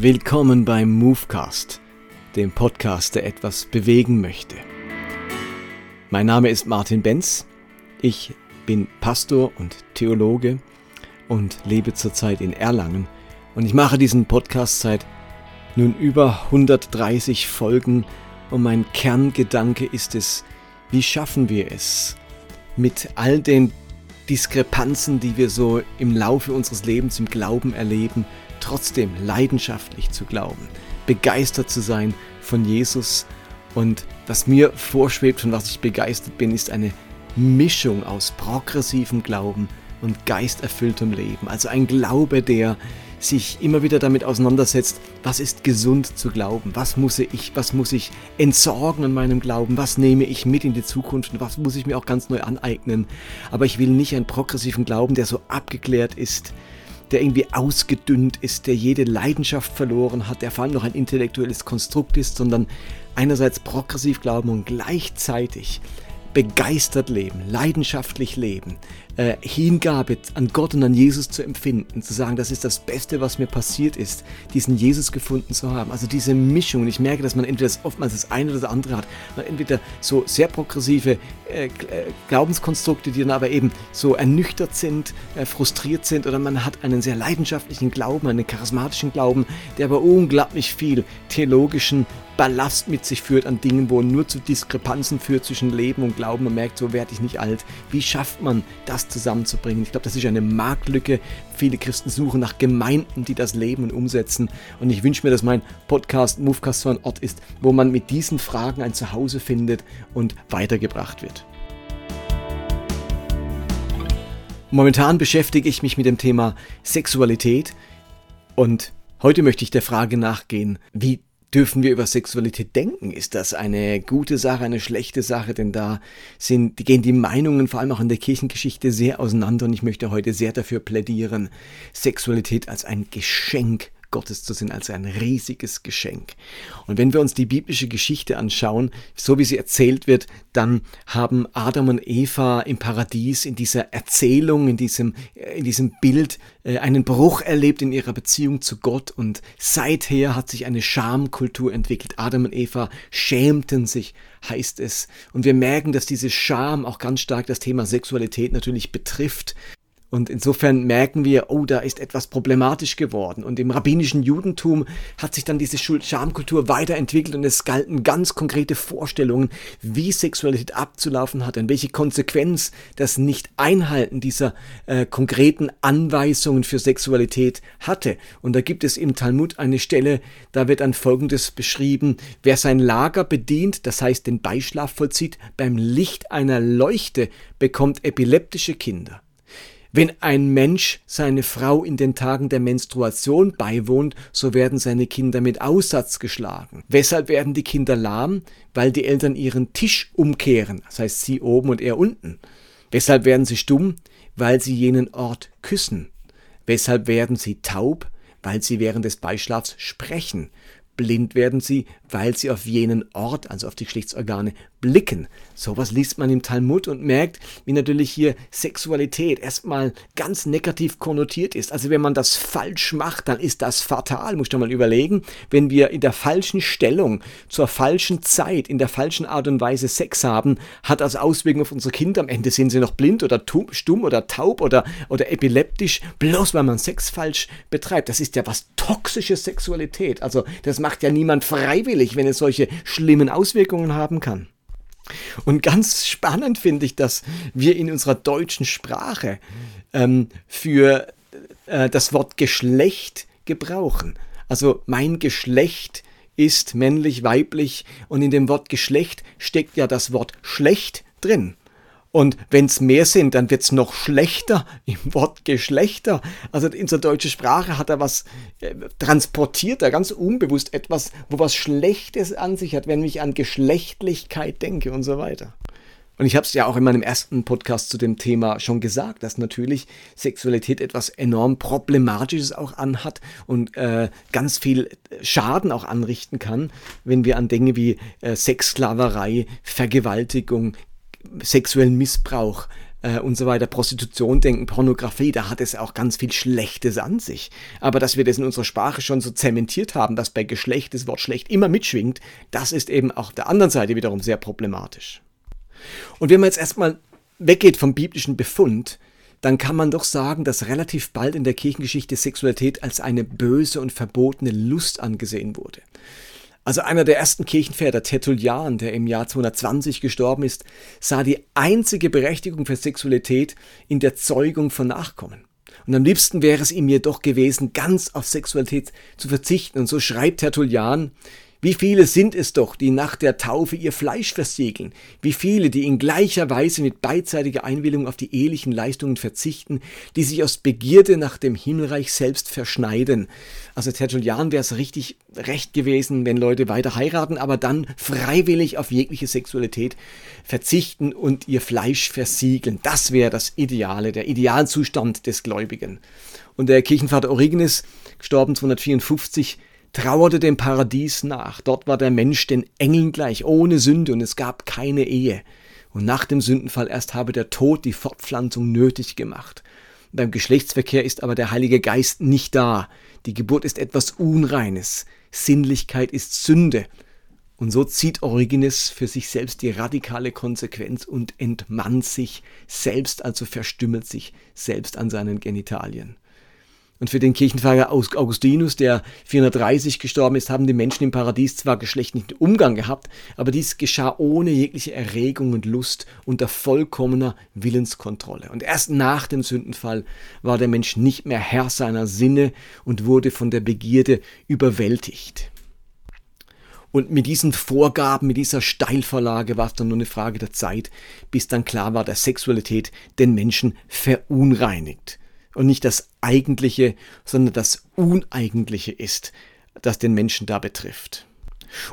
Willkommen beim Movecast, dem Podcast, der etwas bewegen möchte. Mein Name ist Martin Benz. Ich bin Pastor und Theologe und lebe zurzeit in Erlangen. Und ich mache diesen Podcast seit nun über 130 Folgen und mein Kerngedanke ist es, wie schaffen wir es, mit all den Diskrepanzen, die wir so im Laufe unseres Lebens im Glauben erleben, trotzdem leidenschaftlich zu glauben, begeistert zu sein von Jesus. Und was mir vorschwebt, von was ich begeistert bin, ist eine Mischung aus progressivem Glauben und geisterfülltem Leben. Also ein Glaube, der sich immer wieder damit auseinandersetzt, was ist gesund zu glauben, was muss ich, was muss ich entsorgen an meinem Glauben, was nehme ich mit in die Zukunft und was muss ich mir auch ganz neu aneignen. Aber ich will nicht einen progressiven Glauben, der so abgeklärt ist, der irgendwie ausgedünnt ist, der jede Leidenschaft verloren hat, der vor allem noch ein intellektuelles Konstrukt ist, sondern einerseits progressiv glauben und gleichzeitig begeistert leben, leidenschaftlich leben, äh, Hingabe an Gott und an Jesus zu empfinden, zu sagen, das ist das Beste, was mir passiert ist, diesen Jesus gefunden zu haben. Also diese Mischung. Und ich merke, dass man entweder oftmals das eine oder das andere hat. Man entweder so sehr progressive äh, äh, Glaubenskonstrukte, die dann aber eben so ernüchtert sind, äh, frustriert sind, oder man hat einen sehr leidenschaftlichen Glauben, einen charismatischen Glauben, der aber unglaublich viel theologischen Ballast mit sich führt an Dingen, wo nur zu Diskrepanzen führt zwischen Leben und Glauben. Man merkt, so werde ich nicht alt. Wie schafft man das zusammenzubringen? Ich glaube, das ist eine Marktlücke. Viele Christen suchen nach Gemeinden, die das leben und umsetzen. Und ich wünsche mir, dass mein Podcast Movecast so ein Ort ist, wo man mit diesen Fragen ein Zuhause findet und weitergebracht wird. Momentan beschäftige ich mich mit dem Thema Sexualität und heute möchte ich der Frage nachgehen, wie dürfen wir über Sexualität denken? Ist das eine gute Sache, eine schlechte Sache? Denn da sind, gehen die Meinungen vor allem auch in der Kirchengeschichte sehr auseinander und ich möchte heute sehr dafür plädieren, Sexualität als ein Geschenk Gottes zu sehen, als ein riesiges Geschenk. Und wenn wir uns die biblische Geschichte anschauen, so wie sie erzählt wird, dann haben Adam und Eva im Paradies in dieser Erzählung, in diesem, in diesem Bild äh, einen Bruch erlebt in ihrer Beziehung zu Gott und seither hat sich eine Schamkultur entwickelt. Adam und Eva schämten sich, heißt es. Und wir merken, dass diese Scham auch ganz stark das Thema Sexualität natürlich betrifft. Und insofern merken wir, oh, da ist etwas problematisch geworden. Und im rabbinischen Judentum hat sich dann diese Schamkultur weiterentwickelt und es galten ganz konkrete Vorstellungen, wie Sexualität abzulaufen hat und welche Konsequenz das Nicht-Einhalten dieser äh, konkreten Anweisungen für Sexualität hatte. Und da gibt es im Talmud eine Stelle, da wird dann Folgendes beschrieben, wer sein Lager bedient, das heißt den Beischlaf vollzieht, beim Licht einer Leuchte bekommt epileptische Kinder. Wenn ein Mensch seine Frau in den Tagen der Menstruation beiwohnt, so werden seine Kinder mit Aussatz geschlagen. Weshalb werden die Kinder lahm? Weil die Eltern ihren Tisch umkehren, das heißt sie oben und er unten. Weshalb werden sie stumm? Weil sie jenen Ort küssen. Weshalb werden sie taub? Weil sie während des Beischlafs sprechen. Blind werden sie, weil sie auf jenen Ort, also auf die Geschlechtsorgane, blicken. Sowas liest man im Talmud und merkt, wie natürlich hier Sexualität erstmal ganz negativ konnotiert ist. Also wenn man das falsch macht, dann ist das fatal. Muss man mal überlegen, wenn wir in der falschen Stellung, zur falschen Zeit, in der falschen Art und Weise Sex haben, hat das Auswirkungen auf unsere Kinder. Am Ende sind sie noch blind oder stumm oder taub oder, oder epileptisch, bloß weil man Sex falsch betreibt. Das ist ja was toxische Sexualität. Also das macht ja niemand freiwillig, wenn es solche schlimmen Auswirkungen haben kann. Und ganz spannend finde ich, dass wir in unserer deutschen Sprache ähm, für äh, das Wort Geschlecht gebrauchen. Also mein Geschlecht ist männlich, weiblich und in dem Wort Geschlecht steckt ja das Wort schlecht drin. Und wenn es mehr sind, dann wird es noch schlechter im Wort Geschlechter. Also unsere deutsche Sprache hat da was äh, transportiert, da ganz unbewusst etwas, wo was Schlechtes an sich hat, wenn ich an Geschlechtlichkeit denke und so weiter. Und ich habe es ja auch in meinem ersten Podcast zu dem Thema schon gesagt, dass natürlich Sexualität etwas enorm Problematisches auch anhat und äh, ganz viel Schaden auch anrichten kann, wenn wir an Dinge wie äh, Sexsklaverei, Vergewaltigung, sexuellen Missbrauch äh, und so weiter, Prostitution denken, Pornografie, da hat es auch ganz viel Schlechtes an sich. Aber dass wir das in unserer Sprache schon so zementiert haben, dass bei Geschlecht das Wort schlecht immer mitschwingt, das ist eben auch der anderen Seite wiederum sehr problematisch. Und wenn man jetzt erstmal weggeht vom biblischen Befund, dann kann man doch sagen, dass relativ bald in der Kirchengeschichte Sexualität als eine böse und verbotene Lust angesehen wurde. Also einer der ersten Kirchenväter, Tertullian, der im Jahr 220 gestorben ist, sah die einzige Berechtigung für Sexualität in der Zeugung von Nachkommen. Und am liebsten wäre es ihm jedoch gewesen, ganz auf Sexualität zu verzichten. Und so schreibt Tertullian, wie viele sind es doch, die nach der Taufe ihr Fleisch versiegeln? Wie viele, die in gleicher Weise mit beidseitiger Einwilligung auf die ehelichen Leistungen verzichten, die sich aus Begierde nach dem Himmelreich selbst verschneiden? Also Tertullian wäre es richtig recht gewesen, wenn Leute weiter heiraten, aber dann freiwillig auf jegliche Sexualität verzichten und ihr Fleisch versiegeln. Das wäre das Ideale, der Idealzustand des Gläubigen. Und der Kirchenvater Origenes, gestorben 254, trauerte dem Paradies nach. Dort war der Mensch den Engeln gleich, ohne Sünde, und es gab keine Ehe. Und nach dem Sündenfall erst habe der Tod die Fortpflanzung nötig gemacht. Beim Geschlechtsverkehr ist aber der Heilige Geist nicht da. Die Geburt ist etwas Unreines. Sinnlichkeit ist Sünde. Und so zieht Origenes für sich selbst die radikale Konsequenz und entmannt sich selbst, also verstümmelt sich selbst an seinen Genitalien. Und für den Kirchenvater Augustinus, der 430 gestorben ist, haben die Menschen im Paradies zwar geschlechtlichen Umgang gehabt, aber dies geschah ohne jegliche Erregung und Lust unter vollkommener Willenskontrolle. Und erst nach dem Sündenfall war der Mensch nicht mehr Herr seiner Sinne und wurde von der Begierde überwältigt. Und mit diesen Vorgaben, mit dieser Steilvorlage war es dann nur eine Frage der Zeit, bis dann klar war, dass Sexualität den Menschen verunreinigt und nicht das Eigentliche, sondern das Uneigentliche ist, das den Menschen da betrifft.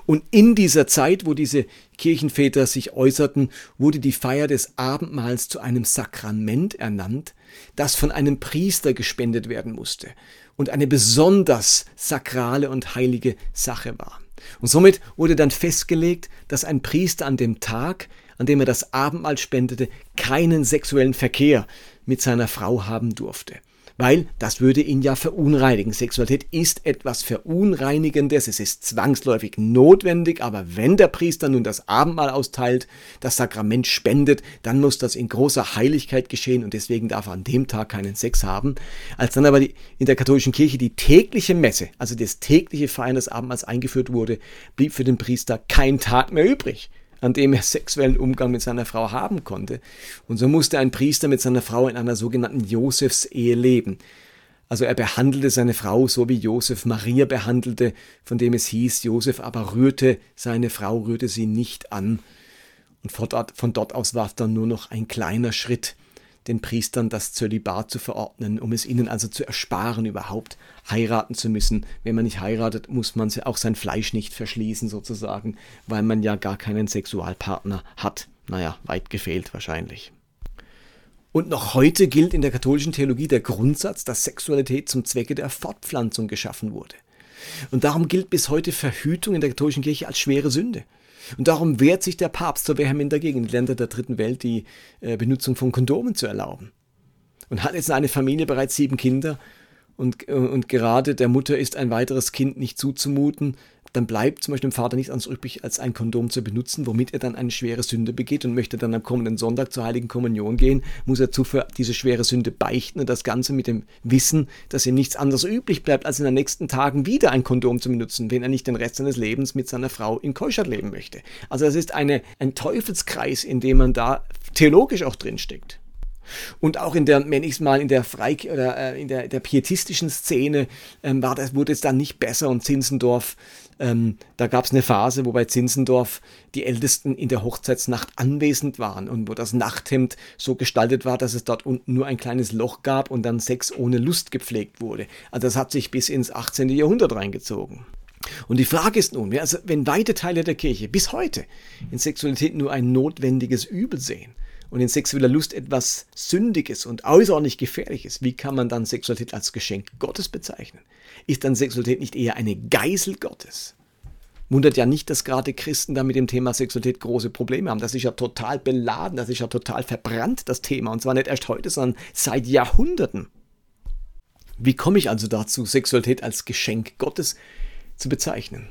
Und in dieser Zeit, wo diese Kirchenväter sich äußerten, wurde die Feier des Abendmahls zu einem Sakrament ernannt, das von einem Priester gespendet werden musste und eine besonders sakrale und heilige Sache war. Und somit wurde dann festgelegt, dass ein Priester an dem Tag, an dem er das Abendmahl spendete, keinen sexuellen Verkehr mit seiner Frau haben durfte. Weil das würde ihn ja verunreinigen. Sexualität ist etwas Verunreinigendes, es ist zwangsläufig notwendig, aber wenn der Priester nun das Abendmahl austeilt, das Sakrament spendet, dann muss das in großer Heiligkeit geschehen und deswegen darf er an dem Tag keinen Sex haben. Als dann aber die, in der katholischen Kirche die tägliche Messe, also das tägliche Feiern des Abendmahls eingeführt wurde, blieb für den Priester kein Tag mehr übrig an dem er sexuellen Umgang mit seiner Frau haben konnte. Und so musste ein Priester mit seiner Frau in einer sogenannten Josefsehe leben. Also er behandelte seine Frau so wie Josef Maria behandelte, von dem es hieß, Josef aber rührte seine Frau, rührte sie nicht an. Und von dort, von dort aus war es dann nur noch ein kleiner Schritt den Priestern das Zölibat zu verordnen, um es ihnen also zu ersparen, überhaupt heiraten zu müssen. Wenn man nicht heiratet, muss man auch sein Fleisch nicht verschließen, sozusagen, weil man ja gar keinen Sexualpartner hat. Naja, weit gefehlt wahrscheinlich. Und noch heute gilt in der katholischen Theologie der Grundsatz, dass Sexualität zum Zwecke der Fortpflanzung geschaffen wurde. Und darum gilt bis heute Verhütung in der katholischen Kirche als schwere Sünde. Und darum wehrt sich der Papst so vehement dagegen, in Ländern der dritten Welt die äh, Benutzung von Kondomen zu erlauben. Und hat jetzt eine Familie bereits sieben Kinder und, äh, und gerade der Mutter ist ein weiteres Kind nicht zuzumuten, dann bleibt zum Beispiel dem Vater nichts anderes übrig, als ein Kondom zu benutzen, womit er dann eine schwere Sünde begeht und möchte dann am kommenden Sonntag zur Heiligen Kommunion gehen, muss er zuvor diese schwere Sünde beichten und das Ganze mit dem Wissen, dass ihm nichts anderes übrig bleibt, als in den nächsten Tagen wieder ein Kondom zu benutzen, wenn er nicht den Rest seines Lebens mit seiner Frau in Keuschert leben möchte. Also es ist eine, ein Teufelskreis, in dem man da theologisch auch drinsteckt. Und auch in der, wenn ich mal in der Freik oder äh, in der, der pietistischen Szene ähm, war das, wurde es dann nicht besser und Zinzendorf, ähm, da gab es eine Phase, wo bei Zinzendorf die Ältesten in der Hochzeitsnacht anwesend waren und wo das Nachthemd so gestaltet war, dass es dort unten nur ein kleines Loch gab und dann Sex ohne Lust gepflegt wurde. Also das hat sich bis ins 18. Jahrhundert reingezogen. Und die Frage ist nun, also wenn weite Teile der Kirche bis heute in Sexualität nur ein notwendiges Übel sehen, und in sexueller Lust etwas Sündiges und außerordentlich Gefährliches, wie kann man dann Sexualität als Geschenk Gottes bezeichnen? Ist dann Sexualität nicht eher eine Geisel Gottes? Wundert ja nicht, dass gerade Christen da mit dem Thema Sexualität große Probleme haben. Das ist ja total beladen, das ist ja total verbrannt, das Thema. Und zwar nicht erst heute, sondern seit Jahrhunderten. Wie komme ich also dazu, Sexualität als Geschenk Gottes zu bezeichnen?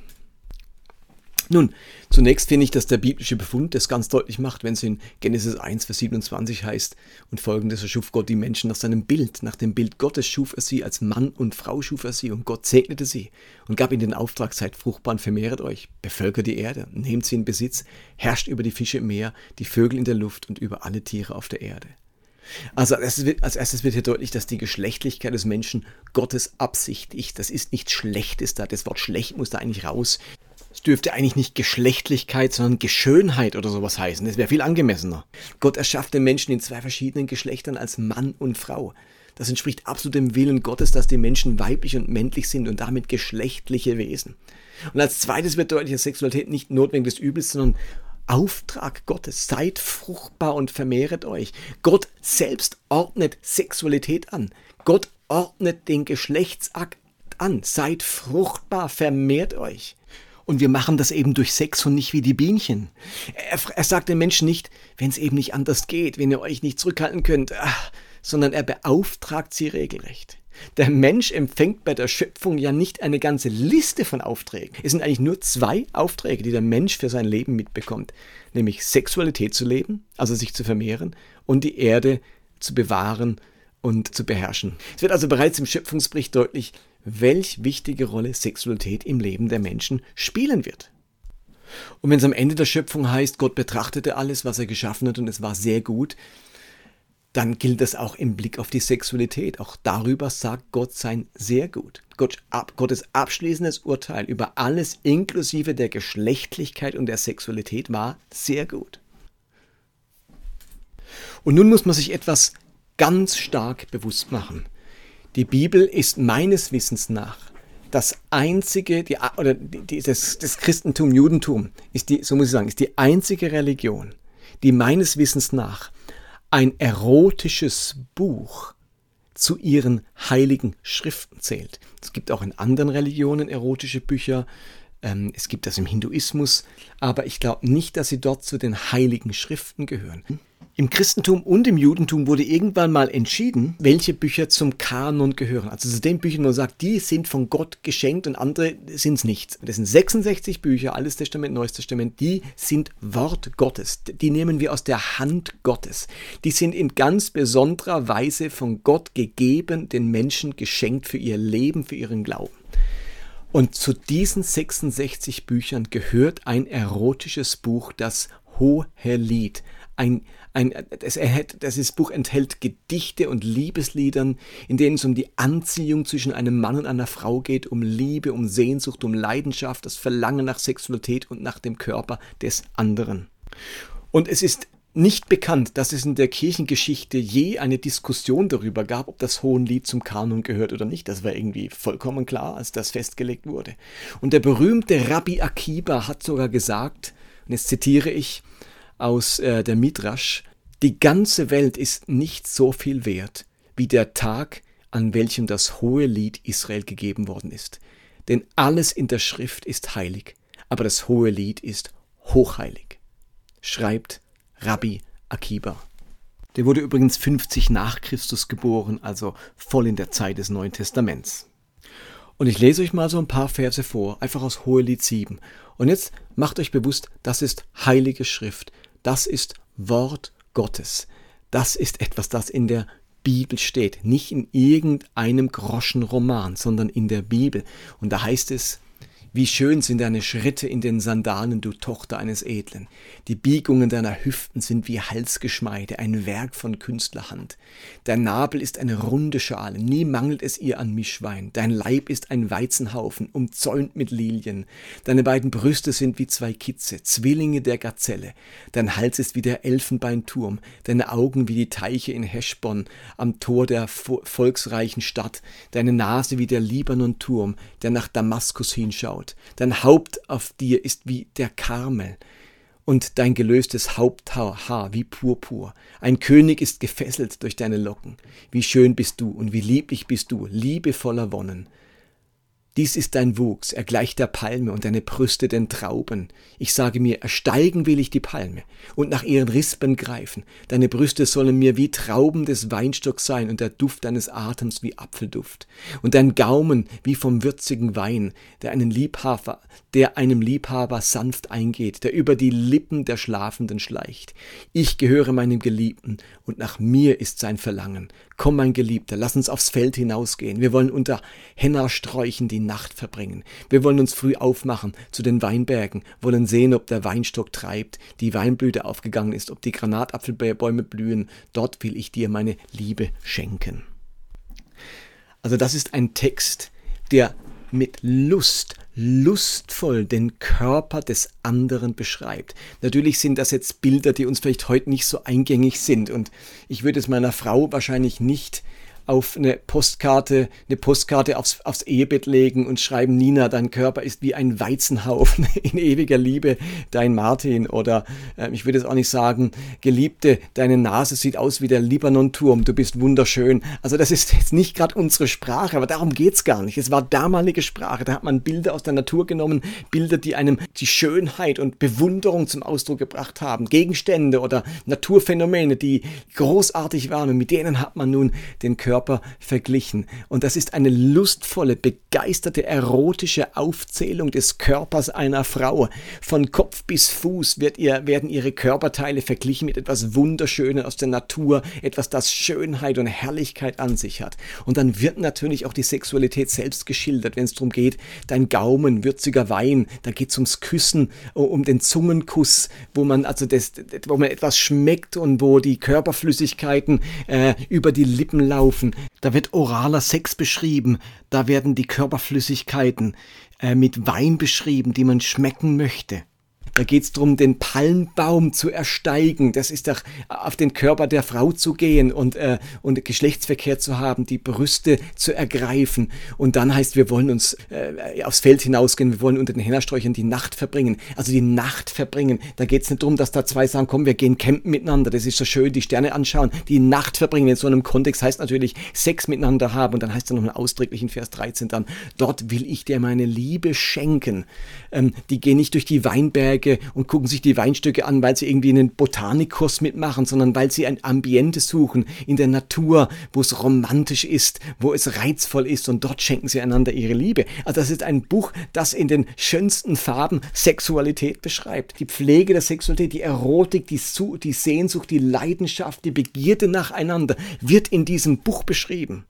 Nun, zunächst finde ich, dass der biblische Befund das ganz deutlich macht, wenn es in Genesis 1, Vers 27 heißt und folgendes, er schuf Gott die Menschen nach seinem Bild, nach dem Bild Gottes schuf er sie, als Mann und Frau schuf er sie und Gott segnete sie und gab ihnen den Auftrag, seid fruchtbar und vermehret euch, bevölkert die Erde, nehmt sie in Besitz, herrscht über die Fische im Meer, die Vögel in der Luft und über alle Tiere auf der Erde. Also als erstes, wird, als erstes wird hier deutlich, dass die Geschlechtlichkeit des Menschen Gottes Absicht ist. Das ist nichts Schlechtes da. Das Wort schlecht muss da eigentlich raus. Es dürfte eigentlich nicht Geschlechtlichkeit, sondern Geschönheit oder sowas heißen. Das wäre viel angemessener. Gott erschafft den Menschen in zwei verschiedenen Geschlechtern als Mann und Frau. Das entspricht absolut dem Willen Gottes, dass die Menschen weiblich und männlich sind und damit geschlechtliche Wesen. Und als zweites wird deutlich, dass Sexualität nicht notwendig des Übels, sondern Auftrag Gottes. Seid fruchtbar und vermehret euch. Gott selbst ordnet Sexualität an. Gott ordnet den Geschlechtsakt an. Seid fruchtbar, vermehrt euch. Und wir machen das eben durch Sex und nicht wie die Bienchen. Er, er sagt den Menschen nicht, wenn es eben nicht anders geht, wenn ihr euch nicht zurückhalten könnt, ach, sondern er beauftragt sie regelrecht. Der Mensch empfängt bei der Schöpfung ja nicht eine ganze Liste von Aufträgen. Es sind eigentlich nur zwei Aufträge, die der Mensch für sein Leben mitbekommt. Nämlich Sexualität zu leben, also sich zu vermehren, und die Erde zu bewahren und zu beherrschen. Es wird also bereits im Schöpfungsbericht deutlich, welch wichtige Rolle Sexualität im Leben der Menschen spielen wird. Und wenn es am Ende der Schöpfung heißt, Gott betrachtete alles, was er geschaffen hat und es war sehr gut, dann gilt das auch im Blick auf die Sexualität. Auch darüber sagt Gott sein sehr gut. Gott, ab, Gottes abschließendes Urteil über alles inklusive der Geschlechtlichkeit und der Sexualität war sehr gut. Und nun muss man sich etwas ganz stark bewusst machen. Die Bibel ist meines Wissens nach das einzige, die, oder die, das, das Christentum, Judentum, ist die, so muss ich sagen, ist die einzige Religion, die meines Wissens nach ein erotisches Buch zu ihren heiligen Schriften zählt. Es gibt auch in anderen Religionen erotische Bücher, ähm, es gibt das im Hinduismus, aber ich glaube nicht, dass sie dort zu den heiligen Schriften gehören. Im Christentum und im Judentum wurde irgendwann mal entschieden, welche Bücher zum Kanon gehören. Also zu den Büchern, wo man sagt, die sind von Gott geschenkt und andere sind es nicht. Das sind 66 Bücher, Altes Testament, Neues Testament, die sind Wort Gottes. Die nehmen wir aus der Hand Gottes. Die sind in ganz besonderer Weise von Gott gegeben, den Menschen geschenkt für ihr Leben, für ihren Glauben. Und zu diesen 66 Büchern gehört ein erotisches Buch, das Hohelied. Ein, ein, das, das Buch enthält Gedichte und Liebesliedern, in denen es um die Anziehung zwischen einem Mann und einer Frau geht, um Liebe, um Sehnsucht, um Leidenschaft, das Verlangen nach Sexualität und nach dem Körper des anderen. Und es ist nicht bekannt, dass es in der Kirchengeschichte je eine Diskussion darüber gab, ob das Hohenlied zum Kanon gehört oder nicht. Das war irgendwie vollkommen klar, als das festgelegt wurde. Und der berühmte Rabbi Akiba hat sogar gesagt, und jetzt zitiere ich, aus äh, der Midrash, die ganze Welt ist nicht so viel wert wie der Tag, an welchem das hohe Lied Israel gegeben worden ist. Denn alles in der Schrift ist heilig, aber das hohe Lied ist hochheilig. Schreibt Rabbi Akiba. Der wurde übrigens 50 nach Christus geboren, also voll in der Zeit des Neuen Testaments. Und ich lese euch mal so ein paar Verse vor, einfach aus Hohelied 7. Und jetzt macht euch bewusst, das ist heilige Schrift. Das ist Wort Gottes. Das ist etwas, das in der Bibel steht. Nicht in irgendeinem Groschenroman, sondern in der Bibel. Und da heißt es, wie schön sind deine Schritte in den Sandalen, du Tochter eines Edlen. Die Biegungen deiner Hüften sind wie Halsgeschmeide, ein Werk von Künstlerhand. Dein Nabel ist eine runde Schale, nie mangelt es ihr an Mischwein. Dein Leib ist ein Weizenhaufen, umzäunt mit Lilien. Deine beiden Brüste sind wie zwei Kitze, Zwillinge der Gazelle. Dein Hals ist wie der Elfenbeinturm, deine Augen wie die Teiche in Heschbon, am Tor der volksreichen Stadt. Deine Nase wie der Libanon-Turm, der nach Damaskus hinschaut Braut, dein Haupt auf dir ist wie der Karmel und dein gelöstes Haupthaar wie Purpur. Ein König ist gefesselt durch deine Locken. Wie schön bist du und wie lieblich bist du, liebevoller Wonnen. Dies ist dein Wuchs, er gleicht der Palme und deine Brüste den Trauben. Ich sage mir, ersteigen will ich die Palme und nach ihren Rispen greifen. Deine Brüste sollen mir wie Trauben des Weinstocks sein und der Duft deines Atems wie Apfelduft. Und dein Gaumen wie vom würzigen Wein, der einen Liebhaber, der einem Liebhaber sanft eingeht, der über die Lippen der Schlafenden schleicht. Ich gehöre meinem Geliebten und nach mir ist sein Verlangen. Komm, mein Geliebter, lass uns aufs Feld hinausgehen. Wir wollen unter Henna-Sträuchen die Nacht verbringen. Wir wollen uns früh aufmachen zu den Weinbergen, wollen sehen, ob der Weinstock treibt, die Weinblüte aufgegangen ist, ob die Granatapfelbäume blühen. Dort will ich dir meine Liebe schenken. Also das ist ein Text, der mit Lust lustvoll den Körper des anderen beschreibt. Natürlich sind das jetzt Bilder, die uns vielleicht heute nicht so eingängig sind und ich würde es meiner Frau wahrscheinlich nicht auf eine Postkarte, eine Postkarte aufs, aufs Ehebett legen und schreiben, Nina, dein Körper ist wie ein Weizenhaufen in ewiger Liebe, dein Martin. Oder äh, ich würde es auch nicht sagen, Geliebte, deine Nase sieht aus wie der Libanon-Turm, du bist wunderschön. Also das ist jetzt nicht gerade unsere Sprache, aber darum geht's gar nicht. Es war damalige Sprache, da hat man Bilder aus der Natur genommen, Bilder, die einem die Schönheit und Bewunderung zum Ausdruck gebracht haben, Gegenstände oder Naturphänomene, die großartig waren und mit denen hat man nun den Körper Körper verglichen. Und das ist eine lustvolle, begeisterte, erotische Aufzählung des Körpers einer Frau. Von Kopf bis Fuß wird ihr, werden ihre Körperteile verglichen mit etwas Wunderschönes aus der Natur, etwas, das Schönheit und Herrlichkeit an sich hat. Und dann wird natürlich auch die Sexualität selbst geschildert, wenn es darum geht, dein Gaumen, würziger Wein, da geht es ums Küssen, um den Zungenkuss, wo man also das, wo man etwas schmeckt und wo die Körperflüssigkeiten äh, über die Lippen laufen Begriffen. Da wird oraler Sex beschrieben, da werden die Körperflüssigkeiten äh, mit Wein beschrieben, die man schmecken möchte. Da geht es darum, den Palmbaum zu ersteigen. Das ist doch auf den Körper der Frau zu gehen und, äh, und Geschlechtsverkehr zu haben, die Brüste zu ergreifen. Und dann heißt, wir wollen uns äh, aufs Feld hinausgehen, wir wollen unter den Hennersträuchern die Nacht verbringen. Also die Nacht verbringen. Da geht es nicht darum, dass da zwei sagen, komm, wir gehen campen miteinander. Das ist so schön, die Sterne anschauen. Die Nacht verbringen in so einem Kontext heißt natürlich Sex miteinander haben. Und dann heißt es noch ausdrücklich in Vers 13 dann, dort will ich dir meine Liebe schenken. Ähm, die gehen nicht durch die Weinberge Weinberge und gucken sich die Weinstöcke an, weil sie irgendwie einen Botanikkurs mitmachen, sondern weil sie ein Ambiente suchen in der Natur, wo es romantisch ist, wo es reizvoll ist und dort schenken sie einander ihre Liebe. Also das ist ein Buch, das in den schönsten Farben Sexualität beschreibt. Die Pflege der Sexualität, die Erotik, die, die Sehnsucht, die Leidenschaft, die Begierde nacheinander wird in diesem Buch beschrieben.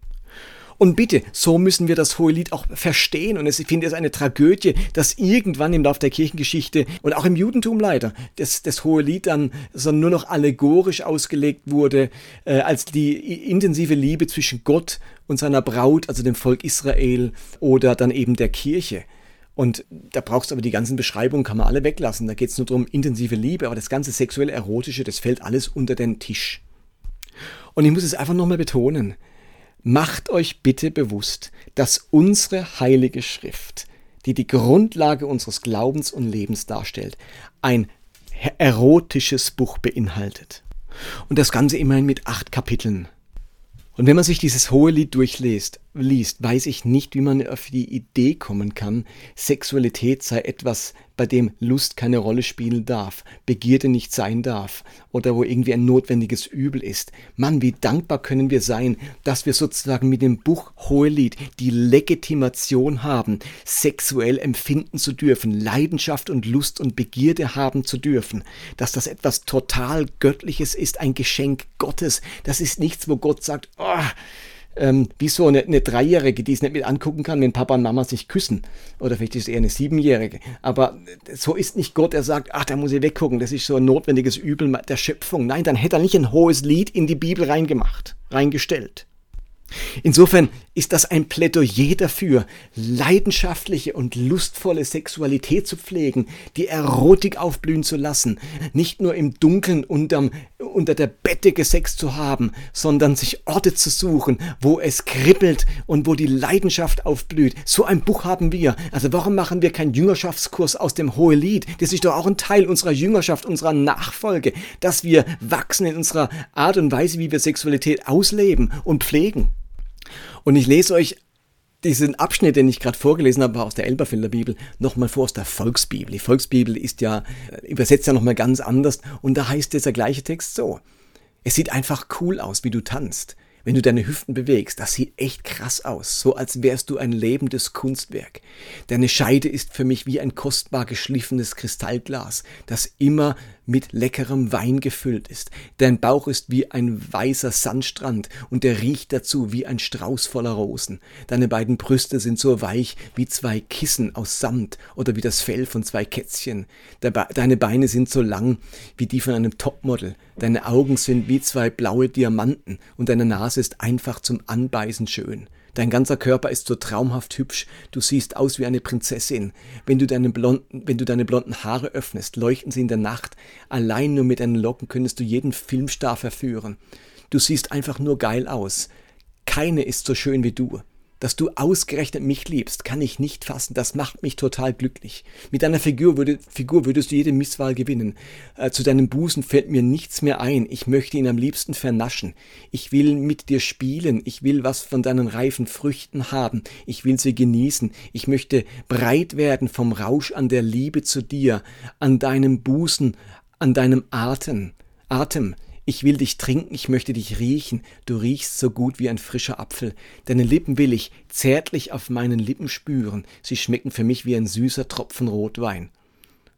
Und bitte, so müssen wir das Hohelied auch verstehen. Und ich finde es eine Tragödie, dass irgendwann im Laufe der Kirchengeschichte und auch im Judentum leider das, das Hohelied dann so nur noch allegorisch ausgelegt wurde, äh, als die intensive Liebe zwischen Gott und seiner Braut, also dem Volk Israel oder dann eben der Kirche. Und da brauchst du aber die ganzen Beschreibungen, kann man alle weglassen. Da geht es nur darum, intensive Liebe, aber das ganze sexuelle Erotische, das fällt alles unter den Tisch. Und ich muss es einfach nochmal betonen. Macht euch bitte bewusst, dass unsere heilige Schrift, die die Grundlage unseres Glaubens und Lebens darstellt, ein erotisches Buch beinhaltet. Und das Ganze immerhin mit acht Kapiteln. Und wenn man sich dieses hohe Lied durchliest, liest, weiß ich nicht, wie man auf die Idee kommen kann, Sexualität sei etwas, bei dem Lust keine Rolle spielen darf, Begierde nicht sein darf oder wo irgendwie ein notwendiges Übel ist. Mann, wie dankbar können wir sein, dass wir sozusagen mit dem Buch Hohelied die Legitimation haben, sexuell empfinden zu dürfen, Leidenschaft und Lust und Begierde haben zu dürfen, dass das etwas total Göttliches ist, ein Geschenk Gottes. Das ist nichts, wo Gott sagt, oh, ähm, wie so eine, eine Dreijährige, die es nicht mit angucken kann, wenn Papa und Mama sich küssen. Oder vielleicht ist es eher eine Siebenjährige. Aber so ist nicht Gott, der sagt, ach, da muss ich weggucken, das ist so ein notwendiges Übel der Schöpfung. Nein, dann hätte er nicht ein hohes Lied in die Bibel reingemacht, reingestellt. Insofern ist das ein Plädoyer dafür, leidenschaftliche und lustvolle Sexualität zu pflegen, die Erotik aufblühen zu lassen, nicht nur im Dunkeln unterm, unter der Bettdecke Sex zu haben, sondern sich Orte zu suchen, wo es kribbelt und wo die Leidenschaft aufblüht. So ein Buch haben wir. Also warum machen wir keinen Jüngerschaftskurs aus dem Hohelied? Das ist doch auch ein Teil unserer Jüngerschaft, unserer Nachfolge, dass wir wachsen in unserer Art und Weise, wie wir Sexualität ausleben und pflegen. Und ich lese euch diesen Abschnitt, den ich gerade vorgelesen habe, aus der Elberfelder Bibel, nochmal vor aus der Volksbibel. Die Volksbibel ist ja, äh, übersetzt ja nochmal ganz anders und da heißt dieser gleiche Text so. Es sieht einfach cool aus, wie du tanzt wenn du deine Hüften bewegst, das sieht echt krass aus, so als wärst du ein lebendes Kunstwerk. Deine Scheide ist für mich wie ein kostbar geschliffenes Kristallglas, das immer mit leckerem Wein gefüllt ist. Dein Bauch ist wie ein weißer Sandstrand und der riecht dazu wie ein Strauß voller Rosen. Deine beiden Brüste sind so weich wie zwei Kissen aus Samt oder wie das Fell von zwei Kätzchen. Deine Beine sind so lang wie die von einem Topmodel. Deine Augen sind wie zwei blaue Diamanten und deine Nase ist einfach zum Anbeißen schön. Dein ganzer Körper ist so traumhaft hübsch, du siehst aus wie eine Prinzessin. Wenn du, deine blonden, wenn du deine blonden Haare öffnest, leuchten sie in der Nacht. Allein nur mit deinen Locken könntest du jeden Filmstar verführen. Du siehst einfach nur geil aus. Keine ist so schön wie du. Dass du ausgerechnet mich liebst, kann ich nicht fassen. Das macht mich total glücklich. Mit deiner Figur, würde, Figur würdest du jede Misswahl gewinnen. Äh, zu deinem Busen fällt mir nichts mehr ein. Ich möchte ihn am liebsten vernaschen. Ich will mit dir spielen. Ich will was von deinen reifen Früchten haben. Ich will sie genießen. Ich möchte breit werden vom Rausch an der Liebe zu dir, an deinem Busen, an deinem Atem. Atem, ich will dich trinken, ich möchte dich riechen, du riechst so gut wie ein frischer Apfel. Deine Lippen will ich zärtlich auf meinen Lippen spüren, sie schmecken für mich wie ein süßer Tropfen Rotwein.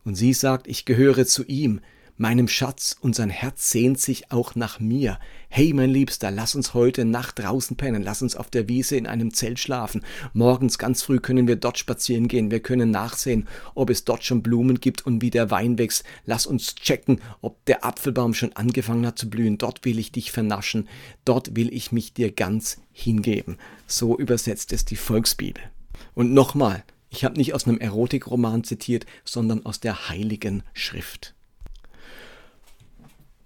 Und sie sagt, ich gehöre zu ihm, meinem Schatz, und sein Herz sehnt sich auch nach mir. Hey, mein Liebster, lass uns heute Nacht draußen pennen, lass uns auf der Wiese in einem Zelt schlafen. Morgens ganz früh können wir dort spazieren gehen, wir können nachsehen, ob es dort schon Blumen gibt und wie der Wein wächst. Lass uns checken, ob der Apfelbaum schon angefangen hat zu blühen. Dort will ich dich vernaschen, dort will ich mich dir ganz hingeben. So übersetzt es die Volksbibel. Und nochmal, ich habe nicht aus einem Erotikroman zitiert, sondern aus der Heiligen Schrift.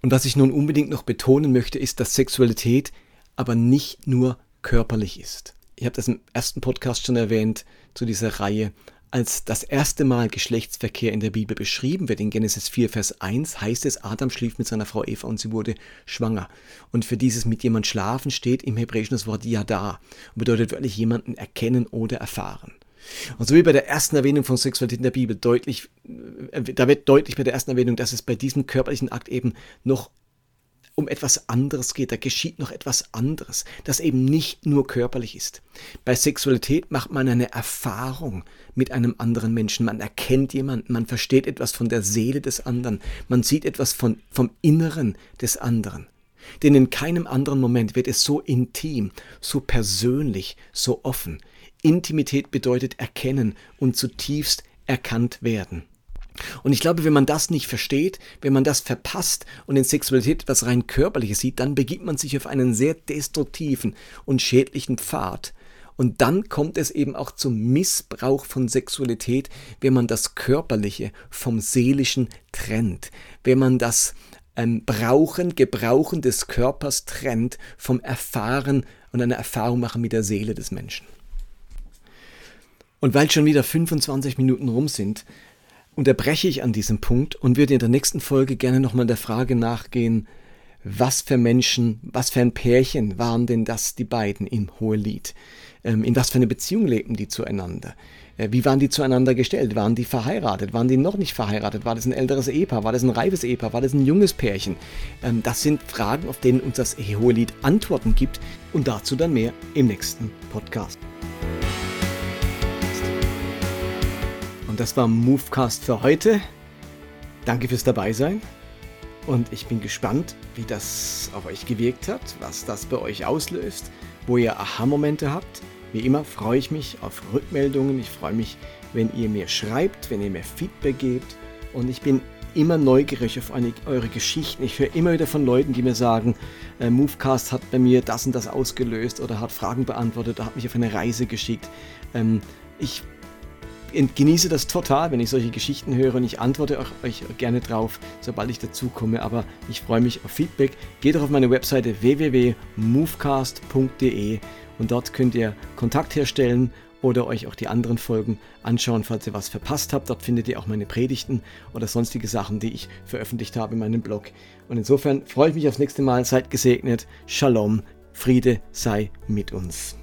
Und was ich nun unbedingt noch betonen möchte, ist, dass Sexualität aber nicht nur körperlich ist. Ich habe das im ersten Podcast schon erwähnt zu dieser Reihe. Als das erste Mal Geschlechtsverkehr in der Bibel beschrieben wird, in Genesis 4, Vers 1, heißt es, Adam schlief mit seiner Frau Eva und sie wurde schwanger. Und für dieses mit jemand schlafen steht im Hebräischen das Wort Yada und bedeutet wirklich jemanden erkennen oder erfahren. Und so wie bei der ersten Erwähnung von Sexualität in der Bibel deutlich, äh, da wird deutlich bei der ersten Erwähnung, dass es bei diesem körperlichen Akt eben noch um etwas anderes geht, da geschieht noch etwas anderes, das eben nicht nur körperlich ist. Bei Sexualität macht man eine Erfahrung mit einem anderen Menschen, man erkennt jemanden, man versteht etwas von der Seele des anderen, man sieht etwas von, vom Inneren des anderen. Denn in keinem anderen Moment wird es so intim, so persönlich, so offen, Intimität bedeutet erkennen und zutiefst erkannt werden. Und ich glaube, wenn man das nicht versteht, wenn man das verpasst und in Sexualität etwas rein körperliches sieht, dann begibt man sich auf einen sehr destruktiven und schädlichen Pfad. Und dann kommt es eben auch zum Missbrauch von Sexualität, wenn man das Körperliche vom Seelischen trennt, wenn man das ähm, Brauchen, Gebrauchen des Körpers trennt vom Erfahren und einer Erfahrung machen mit der Seele des Menschen. Und weil schon wieder 25 Minuten rum sind, unterbreche ich an diesem Punkt und würde in der nächsten Folge gerne nochmal der Frage nachgehen, was für Menschen, was für ein Pärchen waren denn das, die beiden im Hohelied? Ähm, in was für eine Beziehung lebten die zueinander? Äh, wie waren die zueinander gestellt? Waren die verheiratet? Waren die noch nicht verheiratet? War das ein älteres Ehepaar? War das ein reifes Ehepaar? War das ein junges Pärchen? Ähm, das sind Fragen, auf denen uns das Hohelied Antworten gibt und dazu dann mehr im nächsten Podcast. Das war Movecast für heute. Danke fürs Dabeisein. Und ich bin gespannt, wie das auf euch gewirkt hat, was das bei euch auslöst, wo ihr Aha-Momente habt. Wie immer freue ich mich auf Rückmeldungen. Ich freue mich, wenn ihr mir schreibt, wenn ihr mir Feedback gebt. Und ich bin immer neugierig auf eine, eure Geschichten. Ich höre immer wieder von Leuten, die mir sagen, äh, Movecast hat bei mir das und das ausgelöst oder hat Fragen beantwortet oder hat mich auf eine Reise geschickt. Ähm, ich genieße das total, wenn ich solche Geschichten höre und ich antworte auch euch gerne drauf, sobald ich dazu komme. Aber ich freue mich auf Feedback. Geht doch auf meine Webseite www.movecast.de und dort könnt ihr Kontakt herstellen oder euch auch die anderen Folgen anschauen, falls ihr was verpasst habt. Dort findet ihr auch meine Predigten oder sonstige Sachen, die ich veröffentlicht habe in meinem Blog. Und insofern freue ich mich aufs nächste Mal. Seid gesegnet. Shalom. Friede sei mit uns.